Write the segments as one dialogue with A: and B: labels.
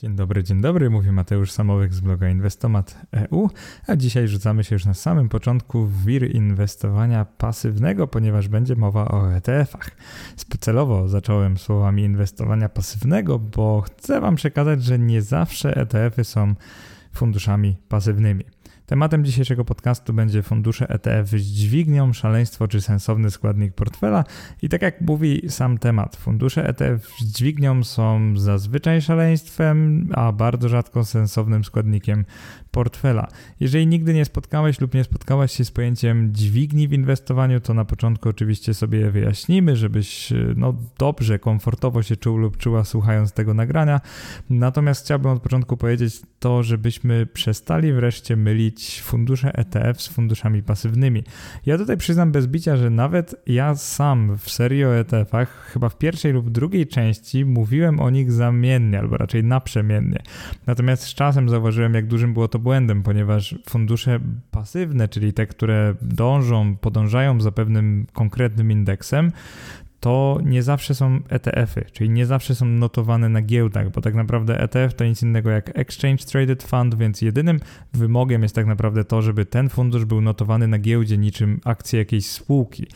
A: Dzień dobry, dzień dobry, mówi Mateusz Samowych z bloga Inwestomat.eu, a dzisiaj rzucamy się już na samym początku w wir inwestowania pasywnego, ponieważ będzie mowa o ETF-ach. Celowo zacząłem słowami inwestowania pasywnego, bo chcę Wam przekazać, że nie zawsze ETF-y są funduszami pasywnymi. Tematem dzisiejszego podcastu będzie fundusze ETF z dźwignią, szaleństwo czy sensowny składnik portfela. I tak jak mówi sam temat, fundusze ETF z dźwignią są zazwyczaj szaleństwem, a bardzo rzadko sensownym składnikiem portfela. Jeżeli nigdy nie spotkałeś lub nie spotkałaś się z pojęciem dźwigni w inwestowaniu, to na początku oczywiście sobie je wyjaśnimy, żebyś no, dobrze, komfortowo się czuł lub czuła słuchając tego nagrania. Natomiast chciałbym od początku powiedzieć to, żebyśmy przestali wreszcie mylić fundusze ETF z funduszami pasywnymi. Ja tutaj przyznam bez bicia, że nawet ja sam w serii o ETF-ach, chyba w pierwszej lub drugiej części mówiłem o nich zamiennie, albo raczej naprzemiennie. Natomiast z czasem zauważyłem, jak dużym było to błędem, ponieważ fundusze pasywne, czyli te, które dążą, podążają za pewnym konkretnym indeksem, to nie zawsze są ETF-y, czyli nie zawsze są notowane na giełdach, bo tak naprawdę ETF to nic innego jak Exchange Traded Fund, więc jedynym wymogiem jest tak naprawdę to, żeby ten fundusz był notowany na giełdzie niczym akcje jakiejś spółki.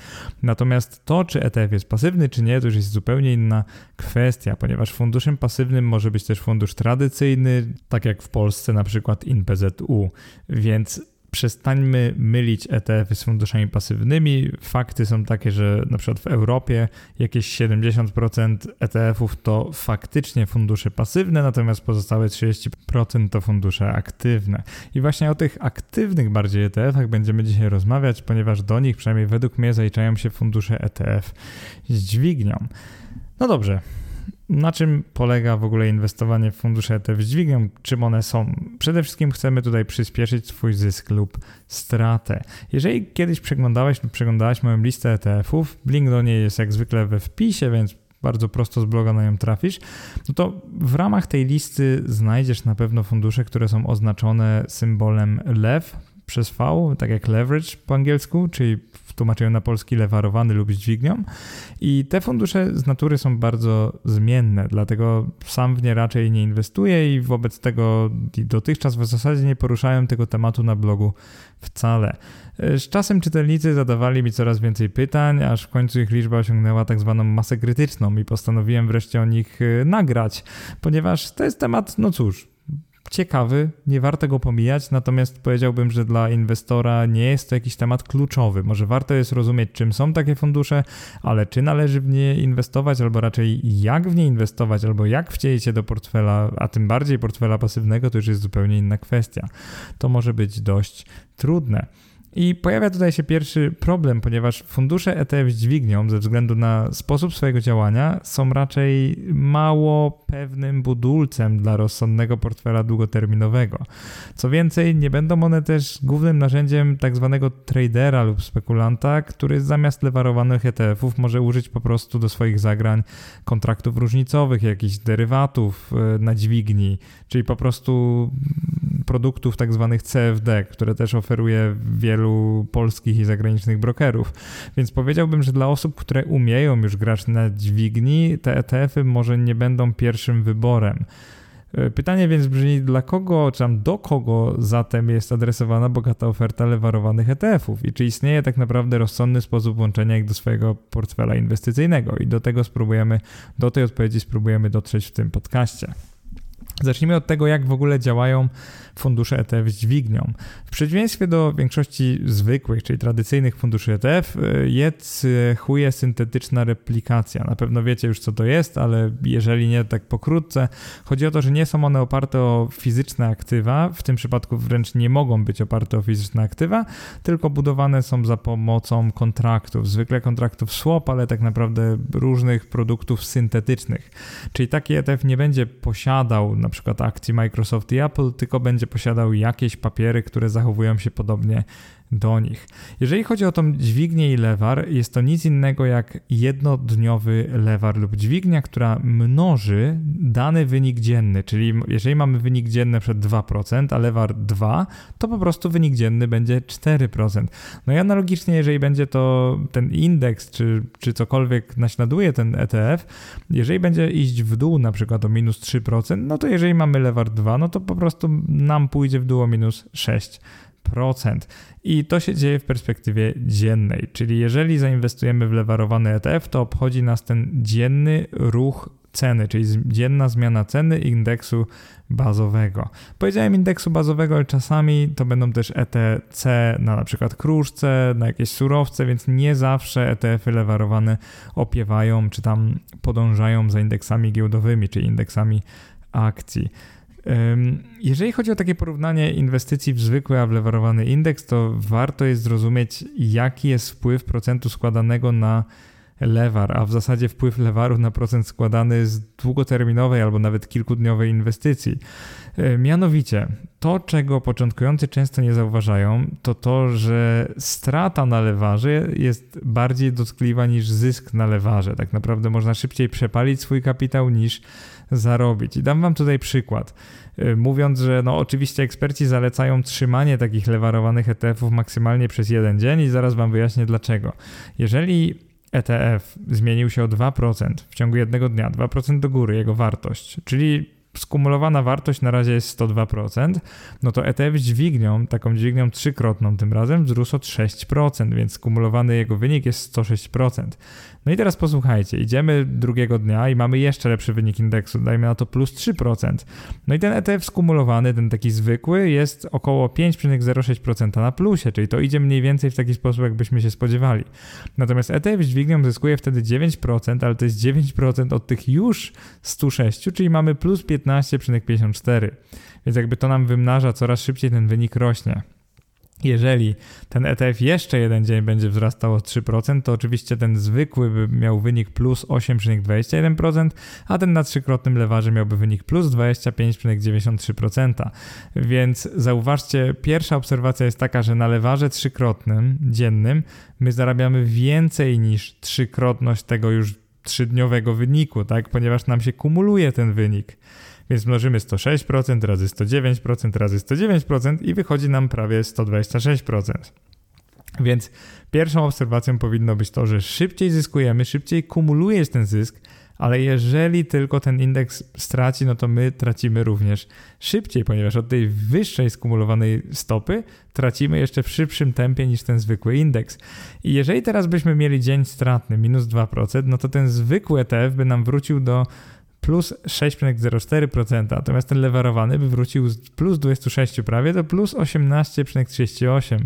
A: Natomiast to, czy ETF jest pasywny, czy nie, to już jest zupełnie inna kwestia, ponieważ funduszem pasywnym może być też fundusz tradycyjny, tak jak w Polsce na przykład INPZU, więc przestańmy mylić ETF-y z funduszami pasywnymi. Fakty są takie, że na przykład w Europie jakieś 70% ETF-ów to faktycznie fundusze pasywne, natomiast pozostałe 30% to fundusze aktywne. I właśnie o tych aktywnych bardziej ETF-ach będziemy dzisiaj rozmawiać, ponieważ do nich, przynajmniej według mnie, zaliczają się fundusze ETF z dźwignią. No dobrze, na czym polega w ogóle inwestowanie w fundusze ETF z dźwignią? Czym one są? Przede wszystkim chcemy tutaj przyspieszyć Twój zysk lub stratę. Jeżeli kiedyś przeglądałeś lub przeglądałaś moją listę ETF-ów, link do niej jest jak zwykle we wpisie, więc bardzo prosto z bloga na nią trafisz, no to w ramach tej listy znajdziesz na pewno fundusze, które są oznaczone symbolem lew przez V, tak jak leverage po angielsku, czyli tłumaczą na polski lewarowany lub dźwignią. I te fundusze z natury są bardzo zmienne, dlatego sam w nie raczej nie inwestuję i wobec tego dotychczas w zasadzie nie poruszałem tego tematu na blogu wcale. Z czasem czytelnicy zadawali mi coraz więcej pytań, aż w końcu ich liczba osiągnęła tak zwaną masę krytyczną i postanowiłem wreszcie o nich e, nagrać, ponieważ to jest temat, no cóż, ciekawy, nie warto go pomijać, natomiast powiedziałbym, że dla inwestora nie jest to jakiś temat kluczowy. Może warto jest rozumieć, czym są takie fundusze, ale czy należy w nie inwestować, albo raczej jak w nie inwestować, albo jak wcielić do portfela, a tym bardziej portfela pasywnego, to już jest zupełnie inna kwestia. To może być dość trudne. I pojawia tutaj się pierwszy problem, ponieważ fundusze ETF z dźwignią, ze względu na sposób swojego działania, są raczej mało pewnym budulcem dla rozsądnego portfela długoterminowego. Co więcej, nie będą one też głównym narzędziem tak zwanego tradera lub spekulanta, który zamiast lewarowanych ETF-ów może użyć po prostu do swoich zagrań kontraktów różnicowych, jakichś derywatów e, na dźwigni, czyli po prostu produktów tak zwanych CFD, które też oferuje wielu polskich i zagranicznych brokerów. Więc powiedziałbym, że dla osób, które umieją już grać na dźwigni, te ETF-y może nie będą pierwszym wyborem. E, pytanie więc brzmi, dla kogo, czy tam do kogo zatem jest adresowana bogata oferta lewarowanych ETF-ów i czy istnieje tak naprawdę rozsądny sposób łączenia ich do swojego portfela inwestycyjnego? I do tego spróbujemy, do tej odpowiedzi spróbujemy dotrzeć w tym podcaście. Zacznijmy od tego, jak w ogóle działają fundusze ETF z dźwignią. W przeciwieństwie do większości zwykłych, czyli tradycyjnych funduszy ETF, y, je cechuje syntetyczna replikacja. Na pewno wiecie już, co to jest, ale jeżeli nie, tak pokrótce. Chodzi o to, że nie są one oparte o fizyczne aktywa, w tym przypadku wręcz nie mogą być oparte o fizyczne aktywa, tylko budowane są za pomocą kontraktów, zwykle kontraktów swap, ale tak naprawdę różnych produktów syntetycznych. Czyli taki ETF nie będzie posiadał na przykład akcji Microsoft i Apple, tylko będzie posiadał jakieś papiery, które zachowują się podobnie do nich. Jeżeli chodzi o tą dźwignię i lewar, jest to nic innego jak jednodniowy lewar lub dźwignia, która mnoży dany wynik dzienny, czyli jeżeli mamy wynik dzienny przed 2%, a lewar 2, to po prostu wynik dzienny będzie 4%. No i analogicznie, jeżeli będzie to ten indeks, czy, czy cokolwiek naśladuje ten ETF, jeżeli będzie iść w dół na przykład o minus 3%, no to jeżeli mamy lewar 2, no to po prostu nam pójdzie w dół o minus 6%. I to się dzieje w perspektywie dziennej, czyli jeżeli zainwestujemy w lewarowany ETF, to obchodzi nas ten dzienny ruch ceny, czyli dzienna zmiana ceny indeksu bazowego. Powiedziałem indeksu bazowego, ale czasami to będą też ETC na na przykład kruszce, na jakieś surowce, więc nie zawsze ETF-y lewarowane opiewają czy tam podążają za indeksami giełdowymi, czy indeksami akcji. Jeżeli chodzi o takie porównanie inwestycji w zwykły, a w lewarowany indeks, to warto jest zrozumieć, jaki jest wpływ procentu składanego na lewar, a w zasadzie wpływ lewaru na procent składany z długoterminowej albo nawet kilkudniowej inwestycji. Mianowicie, to czego początkujący często nie zauważają, to to, że strata na lewarze jest bardziej dotkliwa niż zysk na lewarze. Tak naprawdę można szybciej przepalić swój kapitał niż zarobić. I dam wam tutaj przykład. E, mówiąc, że no oczywiście eksperci zalecają trzymanie takich lewarowanych ETF-ów maksymalnie przez jeden dzień i zaraz wam wyjaśnię dlaczego. Jeżeli ETF zmienił się o 2% w ciągu jednego dnia, 2% do góry jego wartość, czyli skumulowana wartość na razie jest 102%, no to ETF z dźwignią, taką dźwignią trzykrotną tym razem, wzrósł o 6%, więc skumulowany jego wynik jest 106%. No i teraz posłuchajcie, idziemy drugiego dnia i mamy jeszcze lepszy wynik indeksu, dajmy na to plus 3%. No i ten ETF skumulowany, ten taki zwykły, jest około 5,06% na plusie, czyli to idzie mniej więcej w taki sposób, jakbyśmy się spodziewali. Natomiast ETF z dźwignią zyskuje wtedy 9%, ale to jest 9% od tych już 106, czyli mamy plus 15,54. Więc jakby to nam wymnaża, coraz szybciej ten wynik rośnie. Jeżeli ten ETF jeszcze jeden dzień będzie wzrastał o 3%, to oczywiście ten zwykły by miał wynik plus 8,21%, a ten na trzykrotnym lewarze miałby wynik plus 25,93%. Więc zauważcie, pierwsza obserwacja jest taka, że na lewarze trzykrotnym dziennym my zarabiamy więcej niż trzykrotność tego już trzydniowego wyniku, tak? ponieważ nam się kumuluje ten wynik. Więc mnożymy 106% razy 109% razy 109% i wychodzi nam prawie 126%. Więc pierwszą obserwacją powinno być to, że szybciej zyskujemy, szybciej kumulujesz ten zysk, ale jeżeli tylko ten indeks straci, no to my tracimy również szybciej, ponieważ od tej wyższej skumulowanej stopy tracimy jeszcze w szybszym tempie niż ten zwykły indeks. I jeżeli teraz byśmy mieli dzień stratny minus 2%, no to ten zwykły ETF by nam wrócił do plus 6,04%, natomiast ten lewarowany by wrócił z plus 26 prawie do plus 18,38%.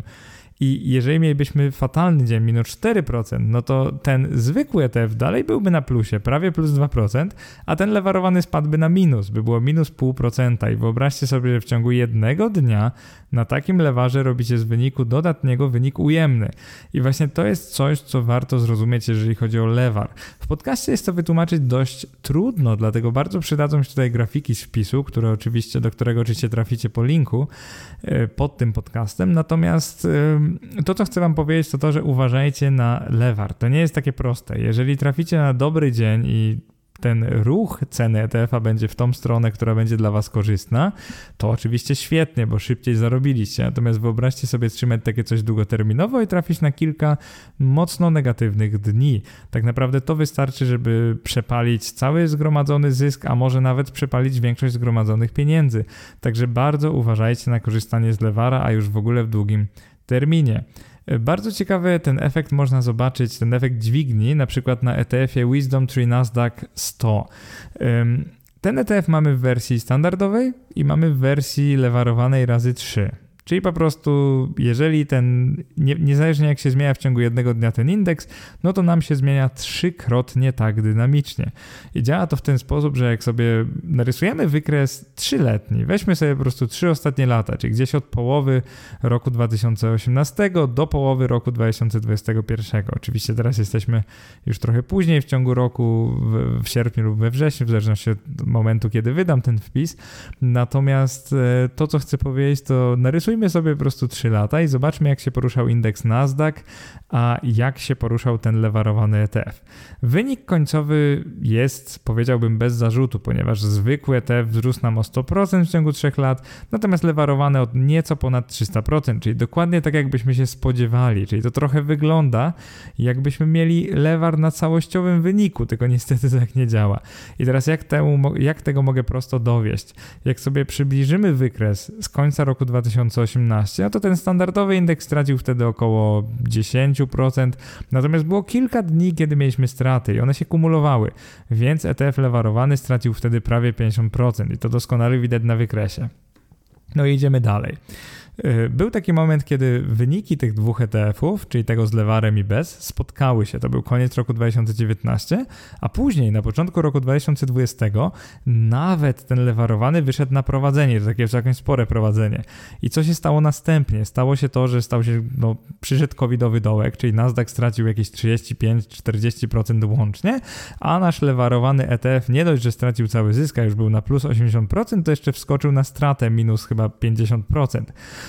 A: I jeżeli mielibyśmy fatalny dzień, minus 4%, no to ten zwykły ETF dalej byłby na plusie, prawie plus 2%, a ten lewarowany spadłby na minus, by było minus 0,5%. I wyobraźcie sobie, że w ciągu jednego dnia na takim lewarze robicie z wyniku dodatniego wynik ujemny. I właśnie to jest coś, co warto zrozumieć, jeżeli chodzi o lewar. W podcaście jest to wytłumaczyć dość trudno, dlatego bardzo przydadzą się tutaj grafiki z wpisu, które oczywiście, do którego oczywiście traficie po linku e, pod tym podcastem. Natomiast to, co chcę Wam powiedzieć, to to, że uważajcie na lewar. To nie jest takie proste. Jeżeli traficie na dobry dzień i ten ruch ceny ETF-a będzie w tą stronę, która będzie dla Was korzystna, to oczywiście świetnie, bo szybciej zarobiliście. Natomiast wyobraźcie sobie trzymać takie coś długoterminowo i trafić na kilka mocno negatywnych dni. Tak naprawdę to wystarczy, żeby przepalić cały zgromadzony zysk, a może nawet przepalić większość zgromadzonych pieniędzy. Także bardzo uważajcie na korzystanie z lewara, a już w ogóle w długim. Bardzo ciekawy ten efekt można zobaczyć, ten efekt dźwigni, na przykład na ETF-ie Wisdom Tree Nasdaq 100. Ten ETF mamy w wersji standardowej i mamy w wersji lewarowanej razy 3. Czyli po prostu, jeżeli ten, nie, niezależnie jak się zmienia w ciągu jednego dnia ten indeks, no to nam się zmienia trzykrotnie tak dynamicznie. I działa to w ten sposób, że jak sobie narysujemy wykres trzyletni, weźmy sobie po prostu trzy ostatnie lata, czyli gdzieś od połowy roku 2018 do połowy roku 2021. Oczywiście teraz jesteśmy już trochę później w ciągu roku, w, w sierpniu lub we wrześniu, w zależności od momentu, kiedy wydam ten wpis. Natomiast e, to, co chcę powiedzieć, to narysujmy Zastosujmy sobie po prostu 3 lata i zobaczmy, jak się poruszał indeks Nasdaq, a jak się poruszał ten lewarowany ETF. Wynik końcowy jest, powiedziałbym, bez zarzutu, ponieważ zwykły ETF wzrósł nam o 100% w ciągu 3 lat, natomiast lewarowany od nieco ponad 300%, czyli dokładnie tak, jakbyśmy się spodziewali. Czyli to trochę wygląda, jakbyśmy mieli lewar na całościowym wyniku, tylko niestety tak nie działa. I teraz jak, temu, jak tego mogę prosto dowieść? Jak sobie przybliżymy wykres z końca roku 2018, no to ten standardowy indeks stracił wtedy około 10%, natomiast było kilka dni, kiedy mieliśmy straty i one się kumulowały, więc ETF lewarowany stracił wtedy prawie 50% i to doskonale widać na wykresie. No i idziemy dalej. Y, był taki moment, kiedy wyniki tych dwóch ETF-ów, czyli tego z lewarem i bez, spotkały się. To był koniec roku 2019, a później, na początku roku 2020, nawet ten lewarowany wyszedł na prowadzenie, to takie całkiem spore prowadzenie. I co się stało następnie? Stało się to, że stał się, no, przyszedł covidowy dołek, czyli Nasdaq stracił jakieś 35-40% łącznie, a nasz lewarowany ETF nie dość, że stracił cały zysk, a już był na plus 80%, to jeszcze wskoczył na stratę minus chyba 50%.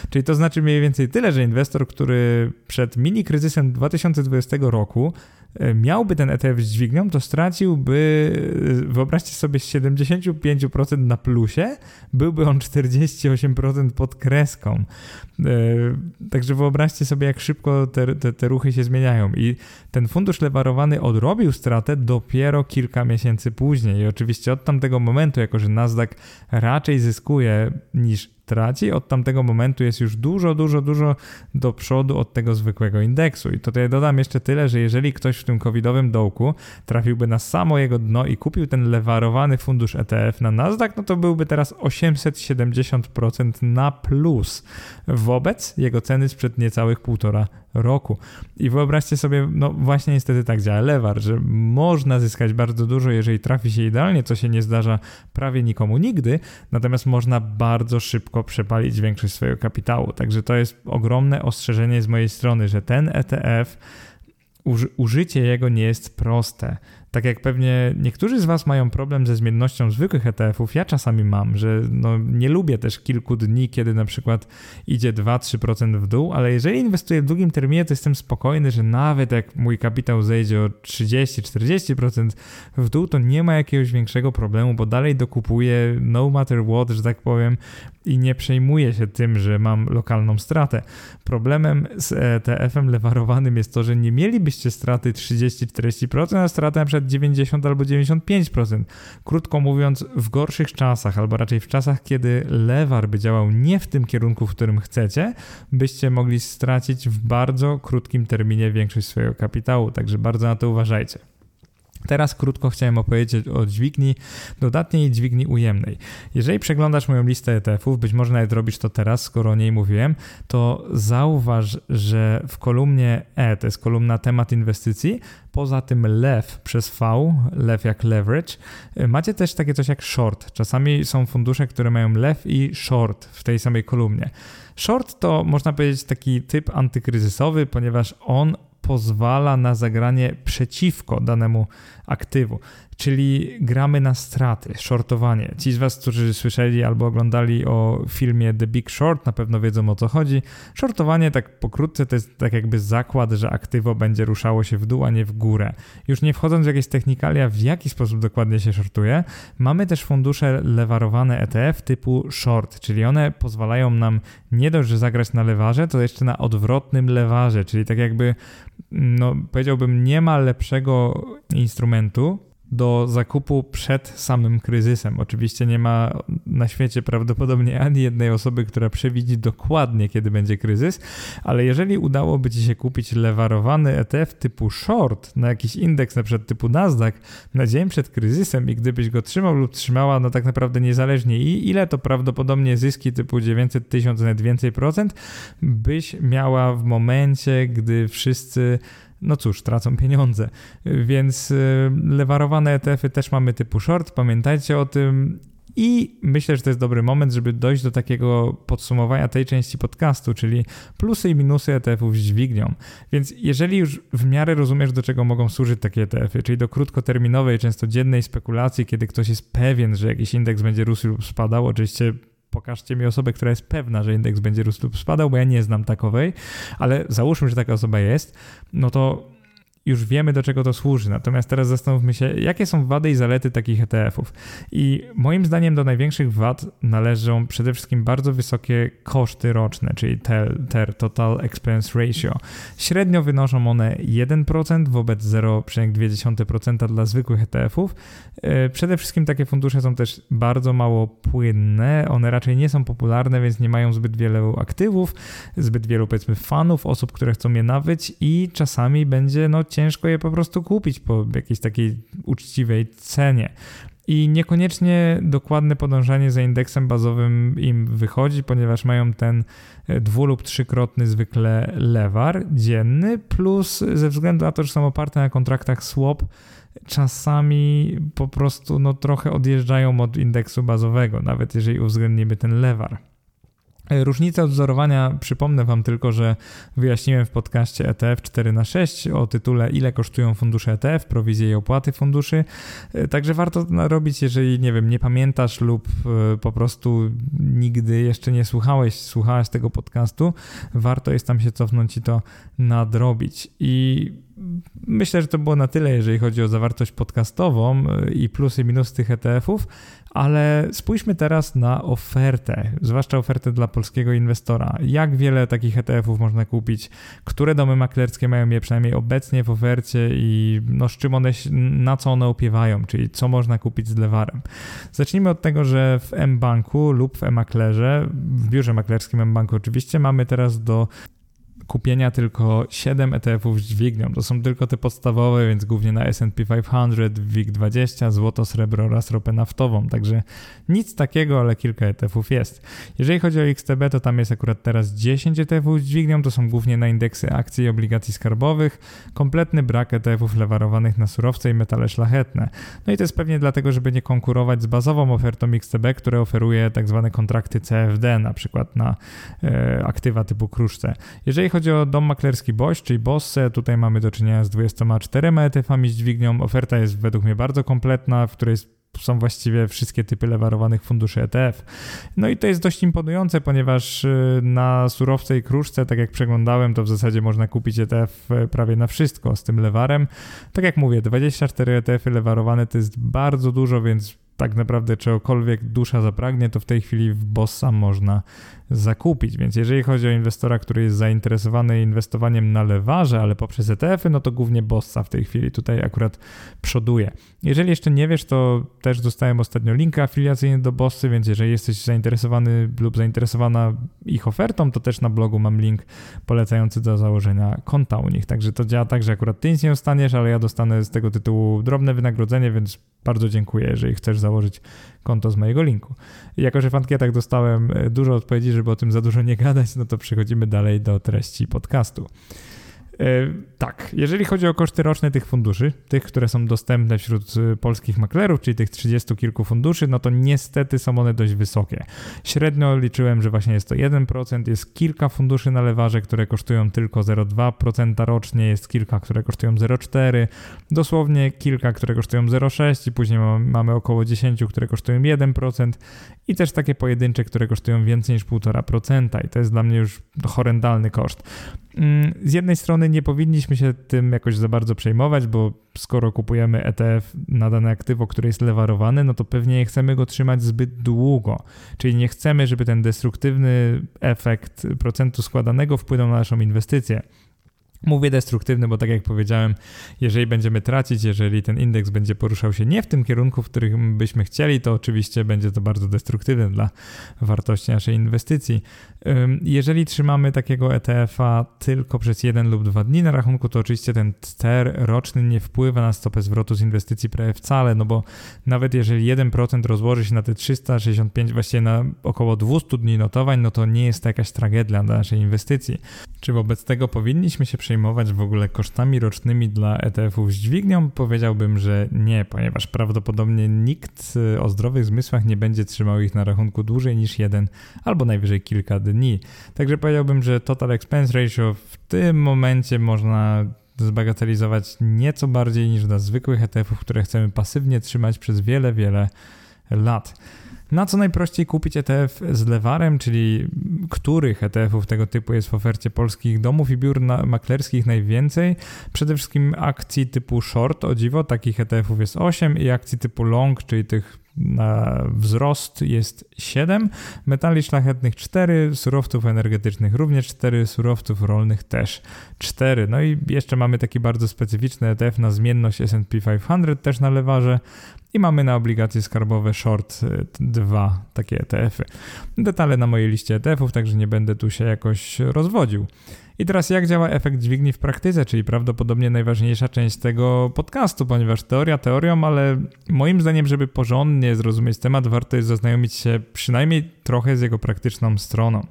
A: Czyli to znaczy mniej więcej tyle, że inwestor, który przed mini kryzysem 2020 roku e, miałby ten ETF z dźwignią, to straciłby, e, wyobraźcie sobie, z 75% na plusie, byłby on 48% pod kreską. E, także wyobraźcie sobie, jak szybko te, te, te ruchy się zmieniają. I ten fundusz lewarowany odrobił stratę dopiero kilka miesięcy później. I oczywiście od tamtego momentu, jako że Nasdaq raczej zyskuje niż traci, od tamtego momentu jest już dużo, dużo, dużo do przodu od tego zwykłego indeksu. I tutaj dodam jeszcze tyle, że jeżeli ktoś w tym covidowym dołku trafiłby na samo jego dno i kupił ten lewarowany fundusz ETF na Nasdaq, no to byłby teraz 870% na plus wobec jego ceny sprzed niecałych półtora roku. I wyobraźcie sobie, no właśnie niestety tak działa lewar, że można zyskać bardzo dużo, jeżeli trafi się idealnie, co się nie zdarza prawie nikomu nigdy, natomiast można bardzo szybko przepalić większość swojego kapitału. Także to jest ogromne ostrzeżenie z mojej strony, że ten ETF użycie jego nie jest proste. Tak jak pewnie niektórzy z Was mają problem ze zmiennością zwykłych ETF-ów, ja czasami mam, że no nie lubię też kilku dni, kiedy na przykład idzie 2-3% w dół, ale jeżeli inwestuję w długim terminie, to jestem spokojny, że nawet jak mój kapitał zejdzie o 30-40% w dół, to nie ma jakiegoś większego problemu, bo dalej dokupuję no matter what, że tak powiem, i nie przejmuję się tym, że mam lokalną stratę. Problemem z ETF-em lewarowanym jest to, że nie mielibyście straty 30-40%, a straty na przykład 90 albo 95%. Krótko mówiąc, w gorszych czasach, albo raczej w czasach, kiedy lewar by działał nie w tym kierunku, w którym chcecie, byście mogli stracić w bardzo krótkim terminie większość swojego kapitału, także bardzo na to uważajcie. Teraz krótko chciałem opowiedzieć o dźwigni dodatniej i dźwigni ujemnej. Jeżeli przeglądasz moją listę ETF-ów, być może nawet robisz to teraz, skoro o niej mówiłem, to zauważ, że w kolumnie E, to jest kolumna temat inwestycji, poza tym lew przez V, lew jak leverage, macie też takie coś jak short. Czasami są fundusze, które mają lew i short w tej samej kolumnie. Short to można powiedzieć taki typ antykryzysowy, ponieważ on pozwala na zagranie przeciwko danemu aktywu czyli gramy na straty, shortowanie. Ci z Was, którzy słyszeli albo oglądali o filmie The Big Short, na pewno wiedzą o co chodzi. Shortowanie, tak pokrótce, to jest tak jakby zakład, że aktywo będzie ruszało się w dół, a nie w górę. Już nie wchodząc w jakieś technikalia, w jaki sposób dokładnie się shortuje, mamy też fundusze lewarowane ETF typu short, czyli one pozwalają nam nie dość, że zagrać na lewarze, to jeszcze na odwrotnym lewarze, czyli tak jakby, no powiedziałbym, nie ma lepszego instrumentu, do zakupu przed samym kryzysem. Oczywiście nie ma na świecie prawdopodobnie ani jednej osoby, która przewidzi dokładnie, kiedy będzie kryzys, ale jeżeli udałoby Ci się kupić lewarowany ETF typu short na jakiś indeks, na przykład typu Nasdaq, na dzień przed kryzysem i gdybyś go trzymał lub trzymała, no tak naprawdę niezależnie i ile to prawdopodobnie zyski typu 900, 1000, nawet więcej procent, byś miała w momencie, gdy wszyscy no cóż, tracą pieniądze. Więc y, lewarowane ETF-y też mamy typu short, pamiętajcie o tym. I myślę, że to jest dobry moment, żeby dojść do takiego podsumowania tej części podcastu, czyli plusy i minusy ETF-ów z dźwignią. Więc jeżeli już w miarę rozumiesz, do czego mogą służyć takie ETF-y, czyli do krótkoterminowej, często dziennej spekulacji, kiedy ktoś jest pewien, że jakiś indeks będzie rósł lub spadał, oczywiście pokażcie mi osobę, która jest pewna, że indeks będzie rósł lub spadał, bo ja nie znam takowej, ale załóżmy, że taka osoba jest, no to już wiemy, do czego to służy. Natomiast teraz zastanówmy się, jakie są wady i zalety takich ETF-ów. I moim zdaniem do największych wad należą przede wszystkim bardzo wysokie koszty roczne, czyli TER, Total Expense Ratio. Średnio wynoszą one 1% wobec 0,2% dla zwykłych ETF-ów. E, przede wszystkim takie fundusze są też bardzo mało płynne, one raczej nie są popularne, więc nie mają zbyt wielu aktywów, zbyt wielu powiedzmy fanów, osób, które chcą je nabyć i czasami będzie no ciężko je po prostu kupić po jakiejś takiej uczciwej cenie. I niekoniecznie dokładne podążanie za indeksem bazowym im wychodzi, ponieważ mają ten e, dwu- lub trzykrotny zwykle lewar dzienny, plus ze względu na to, że są oparte na kontraktach swap, czasami po prostu no, trochę odjeżdżają od indeksu bazowego, nawet jeżeli uwzględnimy ten lewar. E, różnica odwzorowania, przypomnę Wam tylko, że wyjaśniłem w podcaście ETF 4 na 6 o tytule Ile kosztują fundusze ETF, prowizje i opłaty funduszy. E, także warto to robić, jeżeli nie wiem, nie pamiętasz lub e, po prostu nigdy jeszcze nie słuchałeś, słuchałaś tego podcastu, warto jest tam się cofnąć i to nadrobić. I myślę, że to było na tyle, jeżeli chodzi o zawartość podcastową i plusy i minusy tych ETF-ów, ale spójrzmy teraz na ofertę, zwłaszcza ofertę dla polskiego inwestora. Jak wiele takich ETF-ów można kupić? Które domy maklerskie mają je przynajmniej obecnie w ofercie i no, z czym one, na co one opiewają, czyli co można kupić z lewarem? Zacznijmy od tego, że w M-Banku lub w M-Maklerze, w biurze maklerskim M-Banku oczywiście, mamy teraz do kupienia tylko 7 ETF-ów z dźwignią. To są tylko te podstawowe, więc głównie na S&P 500, WIG20, złoto, srebro oraz ropę naftową. Także nic takiego, ale kilka ETF-ów jest. Jeżeli chodzi o XTB, to tam jest akurat teraz 10 ETF-ów z dźwignią. To są głównie na indeksy akcji i obligacji skarbowych. Kompletny brak ETF-ów lewarowanych na surowce i metale szlachetne. No i to jest pewnie dlatego, żeby nie konkurować z bazową ofertą XTB, które oferuje tak zwane kontrakty CFD, na przykład na e, aktywa typu kruszce. Jeżeli chodzi o dom maklerski Bosch, czyli Bosse, tutaj mamy do czynienia z 24 ETF-ami z dźwignią. Oferta jest według mnie bardzo kompletna, w której są właściwie wszystkie typy lewarowanych funduszy ETF. No i to jest dość imponujące, ponieważ y, na surowce i kruszce, tak jak przeglądałem, to w zasadzie można kupić ETF y, prawie na wszystko z tym lewarem. Tak jak mówię, 24 ETF-y lewarowane to jest bardzo dużo, więc tak naprawdę czegokolwiek dusza zapragnie, to w tej chwili w Bossa można zakupić. Więc jeżeli chodzi o inwestora, który jest zainteresowany inwestowaniem na lewarze, ale poprzez ETF-y, no to głównie Bossa w tej chwili tutaj akurat przoduje. Jeżeli jeszcze nie wiesz, to też dostałem ostatnio link afiliacyjny do Bossy, więc jeżeli jesteś zainteresowany lub zainteresowana ich ofertą, to też na blogu mam link polecający do założenia konta u nich. Także to działa tak, że akurat ty nic nie dostaniesz, ale ja dostanę z tego tytułu drobne wynagrodzenie, więc bardzo dziękuję, jeżeli chcesz założyć konto z mojego linku. Jako, że w ankietach dostałem e, dużo odpowiedzi, żeby o tym za dużo nie gadać, no to przechodzimy dalej do treści podcastu. E, tak, jeżeli chodzi o koszty roczne tych funduszy, tych, które są dostępne wśród e, polskich maklerów, czyli tych 30 kilku funduszy, no to niestety są one dość wysokie. Średnio liczyłem, że właśnie jest to 1%, jest kilka funduszy na lewarze, które kosztują tylko 0,2% rocznie, jest kilka, które kosztują 0,4%, dosłownie kilka, które kosztują 0,6% i później mamy około 10, które kosztują 1% i też takie pojedyncze, które kosztują więcej niż 1,5% i to jest dla mnie już horrendalny koszt. Mm, z jednej strony nie powinniśmy się tym jakoś za bardzo przejmować, bo skoro kupujemy ETF na dane aktywo, które jest lewarowane, no to pewnie nie chcemy go trzymać zbyt długo. Czyli nie chcemy, żeby ten destruktywny efekt procentu składanego wpłynął na naszą inwestycję. Mówię destruktywny, bo tak jak powiedziałem, jeżeli będziemy tracić, jeżeli ten indeks będzie poruszał się nie w tym kierunku, w którym byśmy chcieli, to oczywiście będzie to bardzo destruktywne dla wartości naszej inwestycji. Jeżeli trzymamy takiego ETF-a tylko przez jeden lub dwa dni na rachunku, to oczywiście ten TER roczny nie wpływa na stopę zwrotu z inwestycji prawie wcale, no bo nawet jeżeli 1% rozłoży się na te 365, właściwie na około 200 dni notowań, no to nie jest to jakaś tragedia dla naszej inwestycji. Czy wobec tego powinniśmy się przejmować w ogóle kosztami rocznymi dla ETF-ów z dźwignią? Powiedziałbym, że nie, ponieważ prawdopodobnie nikt y, o zdrowych zmysłach nie będzie trzymał ich na rachunku dłużej niż jeden albo najwyżej kilka dni. Także powiedziałbym, że total expense ratio w tym momencie można zbagatelizować nieco bardziej niż dla zwykłych ETF-ów, które chcemy pasywnie trzymać przez wiele, wiele lat. Na co najprościej kupić ETF z lewarem, czyli których ETF-ów tego typu jest w ofercie polskich domów i biur maklerskich najwięcej? Przede wszystkim akcji typu short, o dziwo, takich ETF-ów jest 8 i akcji typu long, czyli tych wzrost jest 7, metali szlachetnych 4, surowców energetycznych również 4, surowców rolnych też 4. No i jeszcze mamy taki bardzo specyficzny ETF na zmienność S&P 500 też na lewarze i mamy na obligacje skarbowe short 2 y, takie ETF-y. Detale na mojej liście ETF-ów, także nie będę tu się jakoś rozwodził. I teraz jak działa efekt dźwigni w praktyce, czyli prawdopodobnie najważniejsza część tego podcastu, ponieważ teoria teorią, ale moim zdaniem, żeby porządnie zrozumieć temat, warto jest zaznajomić się przynajmniej trochę z jego praktyczną stroną.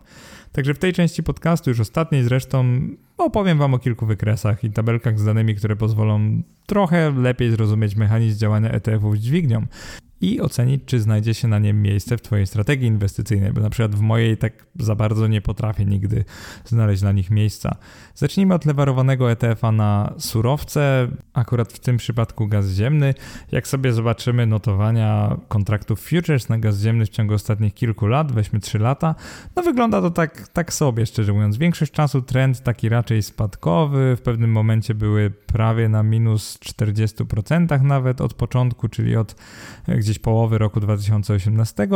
A: Także w tej części podcastu, już ostatniej zresztą, opowiem Wam o kilku wykresach i tabelkach z danymi, które pozwolą trochę lepiej zrozumieć mechanizm działania ETF-ów z dźwignią i ocenić, czy znajdzie się na nim miejsce w Twojej strategii inwestycyjnej, bo na przykład w mojej tak za bardzo nie potrafię nigdy znaleźć na nich miejsca. Zacznijmy od lewarowanego ETF-a na surowce, akurat w tym przypadku gaz ziemny. Jak sobie zobaczymy notowania kontraktów futures na gaz ziemny w ciągu ostatnich kilku lat, weźmy 3 lata, no wygląda to tak, tak sobie, szczerze mówiąc. Większość czasu trend taki raczej spadkowy, w pewnym momencie były prawie na minus 40% nawet od początku, czyli od gdzieś połowy roku 2018.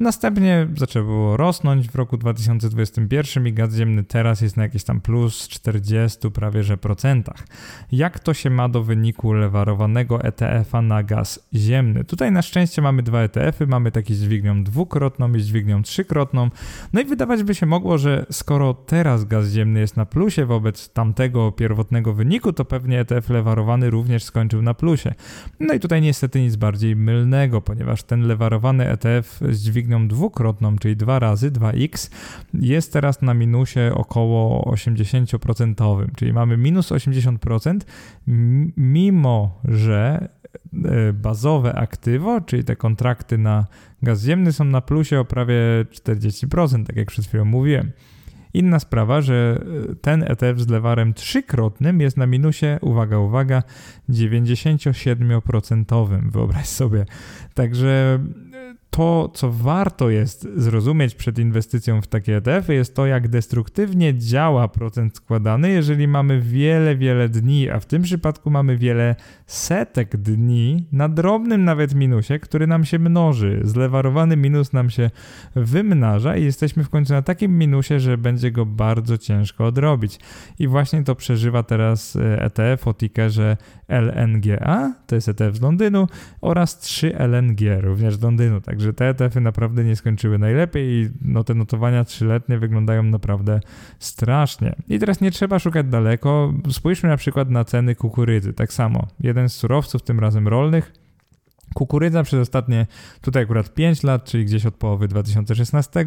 A: Następnie zaczęło rosnąć w roku 2021 i gaz ziemny teraz jest na jakieś tam plus 40 prawie że procentach. Jak to się ma do wyniku lewarowanego ETF-a na gaz ziemny? Tutaj na szczęście mamy dwa ETF-y, mamy taki z dźwignią dwukrotną i z dźwignią trzykrotną. No i wydawać by się mogło, że skoro teraz gaz ziemny jest na plusie wobec tamtego pierwotnego wyniku, to pewnie ETF lewarowany również skończył na plusie. No i tutaj niestety nic bardziej mylnego, ponieważ ten lewarowany ETF z dźwignią dwukrotną, czyli dwa razy 2x, jest teraz na minusie około 80%, czyli mamy minus 80%, mimo że e, bazowe aktywo, czyli te kontrakty na gaz ziemny są na plusie o prawie 40%, tak jak przed chwilą mówiłem. Inna sprawa, że e, ten ETF z lewarem trzykrotnym jest na minusie, uwaga, uwaga, 97%. Wyobraź sobie. Także to, co warto jest zrozumieć przed inwestycją w takie ETF-y, jest to, jak destruktywnie działa procent składany, jeżeli mamy wiele, wiele dni, a w tym przypadku mamy wiele setek dni na drobnym nawet minusie, który nam się mnoży. Zlewarowany minus nam się wymnaża i jesteśmy w końcu na takim minusie, że będzie go bardzo ciężko odrobić. I właśnie to przeżywa teraz ETF o tickerze LNGA, to jest ETF z Londynu, oraz 3LNG, również z Londynu. Także te ETF-y naprawdę nie skończyły najlepiej i no, te notowania trzyletnie wyglądają naprawdę strasznie. I teraz nie trzeba szukać daleko. Spójrzmy na przykład na ceny kukurydzy. Tak samo, jeden z surowców, tym razem rolnych, Kukurydza przez ostatnie, tutaj akurat 5 lat, czyli gdzieś od połowy 2016,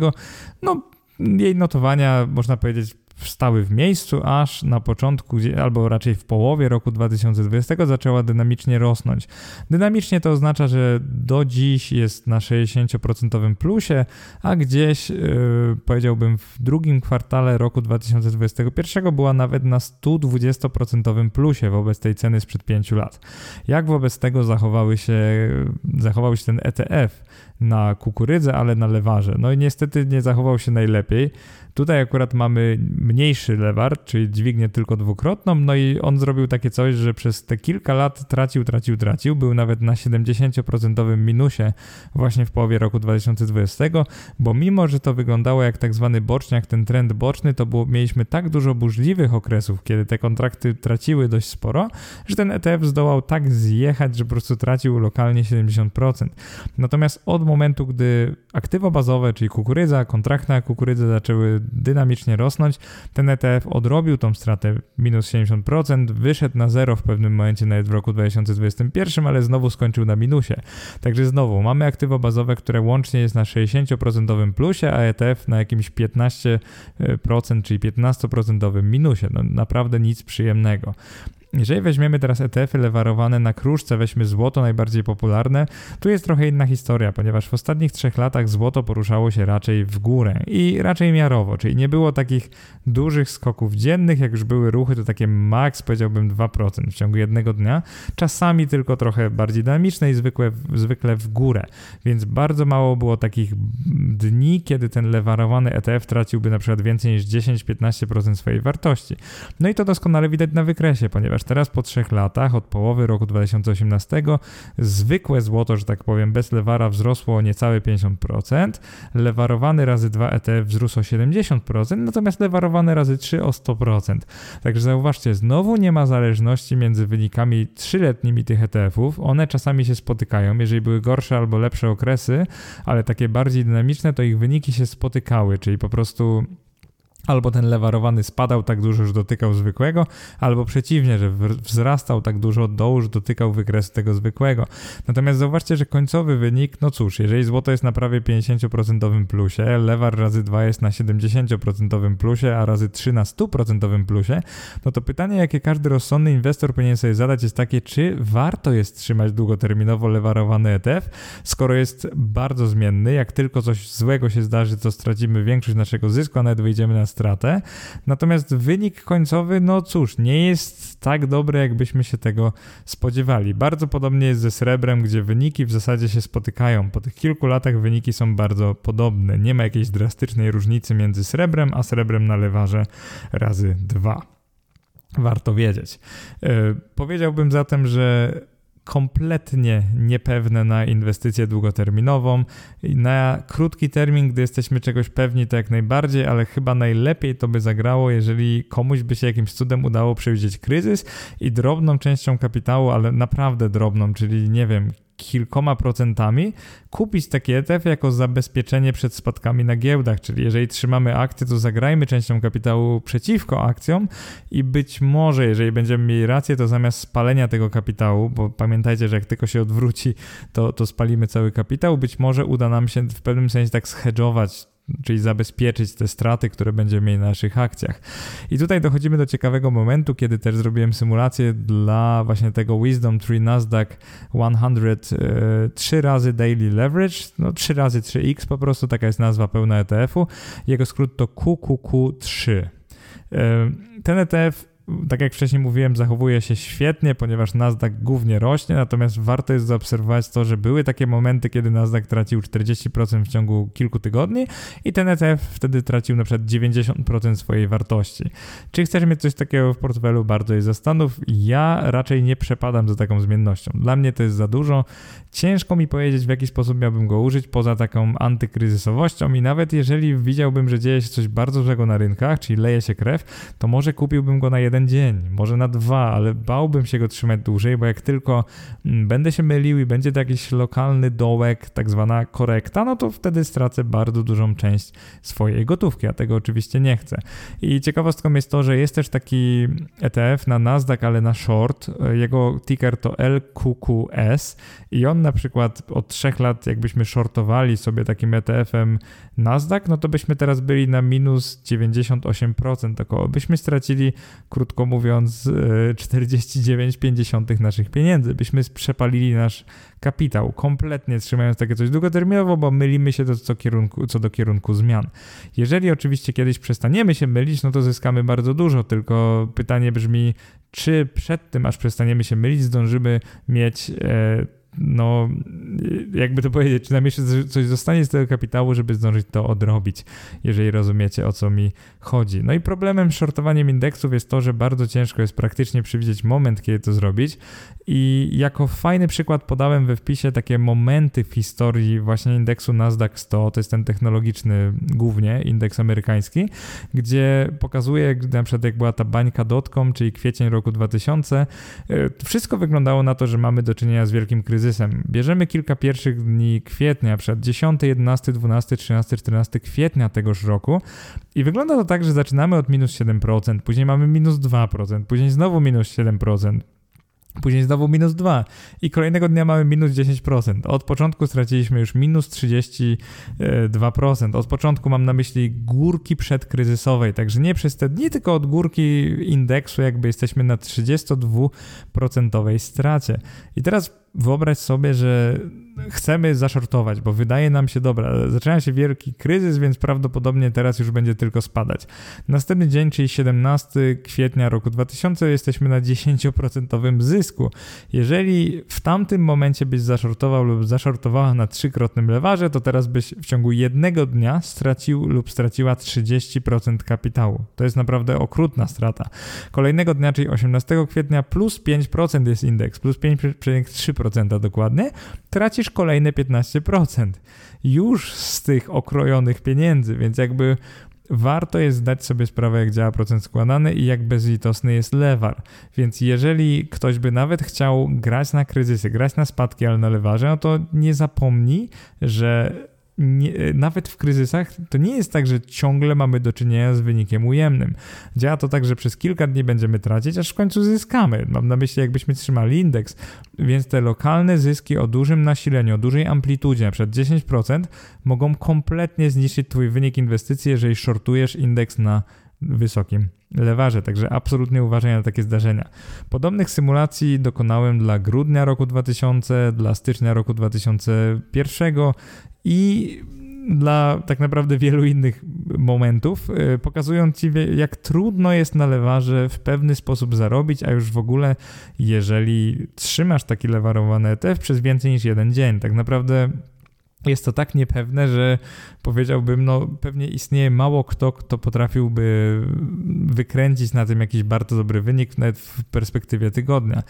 A: no jej notowania, można powiedzieć, stały w miejscu, aż na początku, albo raczej w połowie roku 2020 zaczęła dynamicznie rosnąć. Dynamicznie to oznacza, że do dziś jest na 60% plusie, a gdzieś yy, powiedziałbym w drugim kwartale roku 2021 była nawet na 120% plusie wobec tej ceny sprzed 5 lat. Jak wobec tego zachowały się, zachował się ten ETF na kukurydzę, ale na lewarze? No i niestety nie zachował się najlepiej. Tutaj akurat mamy mniejszy lewar, czyli dźwignię tylko dwukrotną, no i on zrobił takie coś, że przez te kilka lat tracił, tracił, tracił, był nawet na 70% minusie właśnie w połowie roku 2020, bo mimo, że to wyglądało jak tak zwany boczniak, ten trend boczny, to było, mieliśmy tak dużo burzliwych okresów, kiedy te kontrakty traciły dość sporo, że ten ETF zdołał tak zjechać, że po prostu tracił lokalnie 70%. Natomiast od momentu, gdy aktywa bazowe, czyli kukurydza, kontrakty na kukurydzę zaczęły dynamicznie rosnąć. Ten ETF odrobił tą stratę minus 70%, wyszedł na zero w pewnym momencie nawet w roku 2021, ale znowu skończył na minusie. Także znowu mamy aktywo bazowe, które łącznie jest na 60% plusie, a ETF na jakimś 15%, czyli 15% minusie. No, naprawdę nic przyjemnego. Jeżeli weźmiemy teraz ETF-y lewarowane na kruszce, weźmy złoto najbardziej popularne, tu jest trochę inna historia, ponieważ w ostatnich trzech latach złoto poruszało się raczej w górę i raczej miarowo, czyli nie było takich dużych skoków dziennych, jak już były ruchy, to takie maks powiedziałbym 2% w ciągu jednego dnia, czasami tylko trochę bardziej dynamiczne i zwykle, zwykle w górę, więc bardzo mało było takich dni, kiedy ten lewarowany ETF traciłby na przykład więcej niż 10-15% swojej wartości. No i to doskonale widać na wykresie, ponieważ teraz po trzech latach, od połowy roku 2018, zwykłe złoto, że tak powiem, bez lewara wzrosło o niecałe 50%, lewarowany razy 2 ETF wzrósł o 70%, natomiast lewarowany razy 3 o 100%. Także zauważcie, znowu nie ma zależności między wynikami trzyletnimi tych ETF-ów. One czasami się spotykają, jeżeli były gorsze albo lepsze okresy, ale takie bardziej dynamiczne, to ich wyniki się spotykały, czyli po prostu albo ten lewarowany spadał tak dużo, że dotykał zwykłego, albo przeciwnie, że wzrastał tak dużo od dołu, że dotykał wykresu tego zwykłego. Natomiast zauważcie, że końcowy wynik, no cóż, jeżeli złoto jest na prawie 50% plusie, lewar razy 2 jest na 70% plusie, a razy 3 na 100% plusie, no to pytanie, jakie każdy rozsądny inwestor powinien sobie zadać jest takie, czy warto jest trzymać długoterminowo lewarowany ETF, skoro jest bardzo zmienny, jak tylko coś złego się zdarzy, to stracimy większość naszego zysku, a nawet wyjdziemy na stratę. Natomiast wynik końcowy, no cóż, nie jest tak dobry, jakbyśmy się tego spodziewali. Bardzo podobnie jest ze srebrem, gdzie wyniki w zasadzie się spotykają. Po tych kilku latach wyniki są bardzo podobne. Nie ma jakiejś drastycznej różnicy między srebrem a srebrem na lewarze razy dwa. Warto wiedzieć. Yy, powiedziałbym zatem, że kompletnie niepewne na inwestycję długoterminową. Na krótki termin, gdy jesteśmy czegoś pewni, to jak najbardziej, ale chyba najlepiej to by zagrało, jeżeli komuś by się jakimś cudem udało przewidzieć kryzys i drobną częścią kapitału, ale naprawdę drobną, czyli nie wiem, kilkoma procentami, kupić taki ETF jako zabezpieczenie przed spadkami na giełdach, czyli jeżeli trzymamy akcje, to zagrajmy częścią kapitału przeciwko akcjom i być może, jeżeli będziemy mieli rację, to zamiast spalenia tego kapitału, bo pamiętajcie, że jak tylko się odwróci, to, to spalimy cały kapitał, być może uda nam się w pewnym sensie tak schedżować czyli zabezpieczyć te straty, które będziemy mieli na naszych akcjach. I tutaj dochodzimy do ciekawego momentu, kiedy też zrobiłem symulację dla właśnie tego Wisdom Tree Nasdaq 100 e, 3 razy Daily Leverage, no 3 razy 3x po prostu, taka jest nazwa pełna ETF-u. Jego skrót to QQQ3. E, ten ETF tak jak wcześniej mówiłem, zachowuje się świetnie, ponieważ Nasdaq głównie rośnie, natomiast warto jest zaobserwować to, że były takie momenty, kiedy Nasdaq tracił 40% w ciągu kilku tygodni i ten ETF wtedy tracił na przykład 90% swojej wartości. Czy chcesz mieć coś takiego w portfelu? Bardzo je zastanów. Ja raczej nie przepadam za taką zmiennością. Dla mnie to jest za dużo. Ciężko mi powiedzieć, w jaki sposób miałbym go użyć poza taką antykryzysowością i nawet jeżeli widziałbym, że dzieje się coś bardzo złego na rynkach, czyli leje się krew, to może kupiłbym go na jeden jeden dzień, może na dwa, ale bałbym się go trzymać dłużej, bo jak tylko mm, będę się mylił i będzie to jakiś lokalny dołek, tak zwana korekta, no to wtedy stracę bardzo dużą część swojej gotówki, a tego oczywiście nie chcę. I ciekawostką jest to, że jest też taki ETF na Nasdaq, ale na short. Jego ticker to LQQS i on na przykład od trzech lat, jakbyśmy shortowali sobie takim ETF-em Nasdaq, no to byśmy teraz byli na minus 98% około. Byśmy stracili, krótko mówiąc, 49,5 e, naszych pieniędzy. Byśmy przepalili nasz kapitał, kompletnie trzymając takie coś długoterminowo, bo mylimy się do, co, kierunku, co do kierunku zmian. Jeżeli oczywiście kiedyś przestaniemy się mylić, no to zyskamy bardzo dużo, tylko pytanie brzmi, czy przed tym, aż przestaniemy się mylić, zdążymy mieć e, no, jakby to powiedzieć, czy nam jeszcze coś zostanie z tego kapitału, żeby zdążyć to odrobić, jeżeli rozumiecie o co mi chodzi. No i problemem shortowaniem indeksów jest to, że bardzo ciężko jest praktycznie przewidzieć moment, kiedy to zrobić. I jako fajny przykład podałem we wpisie takie momenty w historii właśnie indeksu Nasdaq 100, to jest ten technologiczny głównie, indeks amerykański, gdzie pokazuje na przykład jak była ta bańka dotcom, czyli kwiecień roku 2000, e, wszystko wyglądało na to, że mamy do czynienia z wielkim kryzysem kryzysem. Bierzemy kilka pierwszych dni kwietnia, przed 10, 11, 12, 13, 14 kwietnia tegoż roku i wygląda to tak, że zaczynamy od minus 7%, później mamy minus 2%, później znowu minus 7%. Później znowu minus 2 i kolejnego dnia mamy minus 10%. Od początku straciliśmy już minus 32%. Od początku mam na myśli górki przedkryzysowej, także nie przez te dni, tylko od górki indeksu jakby jesteśmy na 32% stracie. I teraz wyobraź sobie, że chcemy zaszortować, bo wydaje nam się, dobra, zaczyna się wielki kryzys, więc prawdopodobnie teraz już będzie tylko spadać. Następny dzień, czyli 17 kwietnia roku 2000, jesteśmy na 10% zysku. Jeżeli w tamtym momencie byś zaszortował lub zaszortowała na trzykrotnym lewarze, to teraz byś w ciągu jednego dnia stracił lub straciła 30% kapitału. To jest naprawdę okrutna strata. Kolejnego dnia, czyli 18 kwietnia, plus 5% jest indeks, plus 5,3% dokładnie, tracisz kolejne 15%. Już z tych okrojonych pieniędzy, więc jakby warto jest zdać sobie sprawę, jak działa procent składany i jak bezlitosny jest lewar. Więc jeżeli ktoś by nawet chciał grać na kryzysy, grać na spadki, ale na lewarze, no to nie zapomnij, że nie, nawet w kryzysach to nie jest tak, że ciągle mamy do czynienia z wynikiem ujemnym. Działa to tak, że przez kilka dni będziemy tracić, aż w końcu zyskamy. Mam na myśli, jakbyśmy trzymali indeks. Więc te lokalne zyski o dużym nasileniu, o dużej amplitudzie, na przykład 10%, mogą kompletnie zniszczyć Twój wynik inwestycji, jeżeli shortujesz indeks na wysokim lewarze, także absolutnie uważaj na takie zdarzenia. Podobnych symulacji dokonałem dla grudnia roku 2000, dla stycznia roku 2001 i dla tak naprawdę wielu innych momentów, y, pokazując ci, jak trudno jest na lewarze w pewny sposób zarobić, a już w ogóle, jeżeli trzymasz taki lewarowany ETF przez więcej niż jeden dzień, tak naprawdę jest to tak niepewne, że powiedziałbym, no pewnie istnieje mało kto, kto potrafiłby wykręcić na tym jakiś bardzo dobry wynik, nawet w perspektywie tygodnia.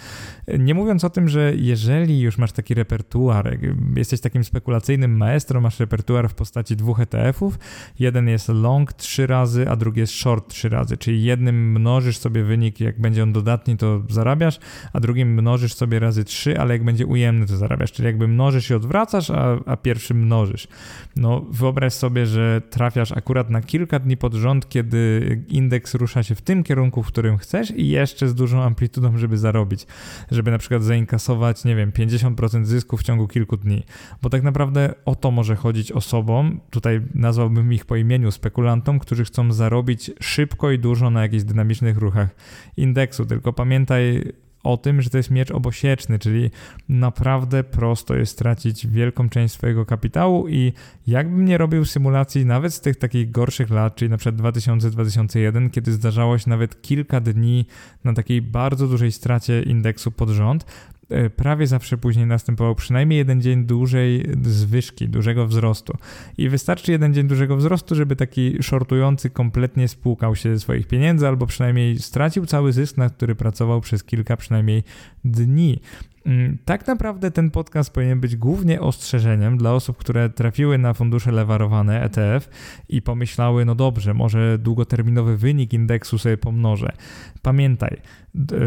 A: Nie mówiąc o tym, że jeżeli już masz taki repertuar, jesteś takim spekulacyjnym maestro, masz repertuar w postaci dwóch ETF-ów, jeden jest long trzy razy, a drugi jest short trzy razy, czyli jednym mnożysz sobie wynik, jak będzie on dodatni, to zarabiasz, a drugim mnożysz sobie razy trzy, ale jak będzie ujemny, to zarabiasz, czyli jakby mnożysz i odwracasz, a, a pierwszy mnożysz. No wyobraź sobie, że trafiasz akurat na kilka dni pod rząd, kiedy indeks rusza się w tym kierunku, w którym chcesz i jeszcze z dużą amplitudą, żeby zarobić, żeby na przykład zainkasować, nie wiem, 50% zysku w ciągu kilku dni. Bo tak naprawdę o to może chodzić osobom, tutaj nazwałbym ich po imieniu spekulantom, którzy chcą zarobić szybko i dużo na jakichś dynamicznych ruchach indeksu. Tylko pamiętaj, o tym, że to jest miecz obosieczny, czyli naprawdę prosto jest stracić wielką część swojego kapitału i jakbym nie robił symulacji nawet z tych takich gorszych lat, czyli na przykład 2000-2001, kiedy zdarzało się nawet kilka dni na takiej bardzo dużej stracie indeksu pod rząd, prawie zawsze później następował przynajmniej jeden dzień dłużej zwyżki, dużego wzrostu. I wystarczy jeden dzień dużego wzrostu, żeby taki shortujący kompletnie spłukał się ze swoich pieniędzy, albo przynajmniej stracił cały zysk, na który pracował przez kilka przynajmniej dni. Mm, tak naprawdę ten podcast powinien być głównie ostrzeżeniem dla osób, które trafiły na fundusze lewarowane ETF i pomyślały, no dobrze, może długoterminowy wynik indeksu sobie pomnożę. Pamiętaj,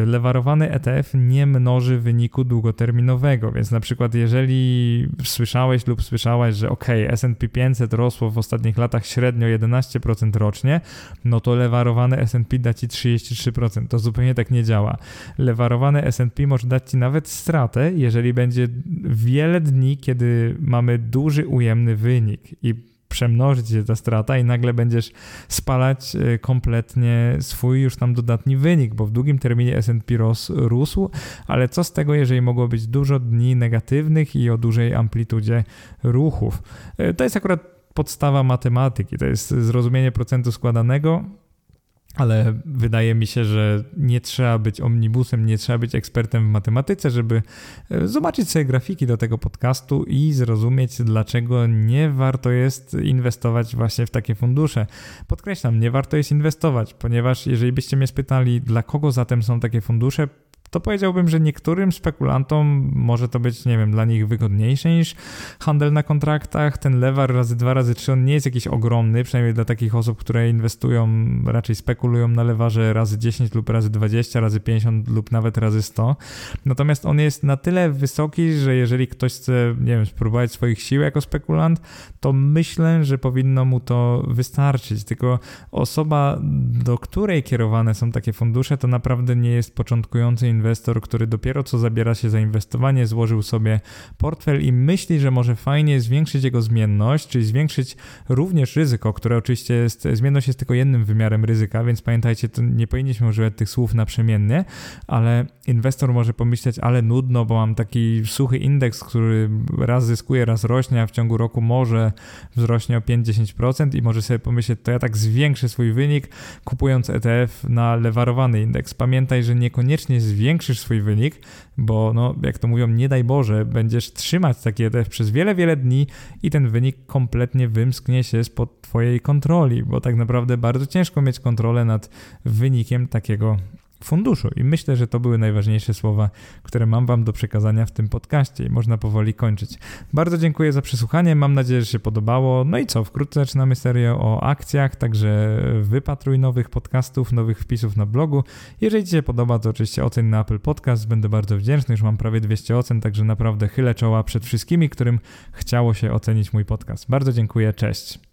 A: lewarowany ETF nie mnoży wyniku długoterminowego, więc na przykład jeżeli słyszałeś lub słyszałaś, że ok, S&P 500 rosło w ostatnich latach średnio 11% rocznie, no to lewarowany S&P da ci 33%. To zupełnie tak nie działa. Lewarowany S&P może dać ci nawet stratę, jeżeli będzie wiele dni, kiedy mamy duży ujemny wynik i przemnożyć się ta strata i nagle będziesz spalać e, kompletnie swój już tam dodatni wynik, bo w długim terminie S&P rósł, ale co z tego, jeżeli mogło być dużo dni negatywnych i o dużej amplitudzie ruchów. E, to jest akurat podstawa matematyki, to jest zrozumienie procentu składanego ale wydaje mi się, że nie trzeba być omnibusem, nie trzeba być ekspertem w matematyce, żeby e, zobaczyć sobie grafiki do tego podcastu i zrozumieć, dlaczego nie warto jest inwestować właśnie w takie fundusze. Podkreślam, nie warto jest inwestować, ponieważ jeżeli byście mnie spytali, dla kogo zatem są takie fundusze, to powiedziałbym, że niektórym spekulantom może to być, nie wiem, dla nich wygodniejsze niż handel na kontraktach. Ten lewar razy dwa, razy trzy, on nie jest jakiś ogromny, przynajmniej dla takich osób, które inwestują, raczej spekulują na lewarze razy 10 lub razy 20, razy 50 lub nawet razy 100. Natomiast on jest na tyle wysoki, że jeżeli ktoś chce, nie wiem, spróbować swoich sił jako spekulant, to myślę, że powinno mu to wystarczyć. Tylko osoba, do której kierowane są takie fundusze, to naprawdę nie jest początkujący inwestor inwestor, który dopiero co zabiera się za inwestowanie, złożył sobie portfel i myśli, że może fajnie zwiększyć jego zmienność, czyli zwiększyć również ryzyko, które oczywiście jest, zmienność jest tylko jednym wymiarem ryzyka, więc pamiętajcie, to nie powinniśmy używać tych słów naprzemiennie, ale inwestor może pomyśleć, ale nudno, bo mam taki suchy indeks, który raz zyskuje, raz rośnie, a w ciągu roku może wzrośnie o 5-10% i może sobie pomyśleć, to ja tak zwiększę swój wynik, kupując ETF na lewarowany indeks. Pamiętaj, że niekoniecznie zwiększysz swój wynik, bo no, jak to mówią, nie daj Boże, będziesz trzymać taki ETF przez wiele, wiele dni i ten wynik kompletnie wymsknie się spod Twojej kontroli, bo tak naprawdę bardzo ciężko mieć kontrolę nad wynikiem takiego funduszu. I myślę, że to były najważniejsze słowa, które mam Wam do przekazania w tym podcaście można powoli kończyć. Bardzo dziękuję za przesłuchanie, mam nadzieję, że się podobało. No i co, wkrótce zaczynamy serię o akcjach, także wypatruj nowych podcastów, nowych wpisów na blogu. Jeżeli Ci się podoba, to oczywiście ocen na Apple Podcast, będę bardzo wdzięczny, już mam prawie 200 ocen, także naprawdę chylę czoła przed wszystkimi, którym chciało się ocenić mój podcast. Bardzo dziękuję, cześć.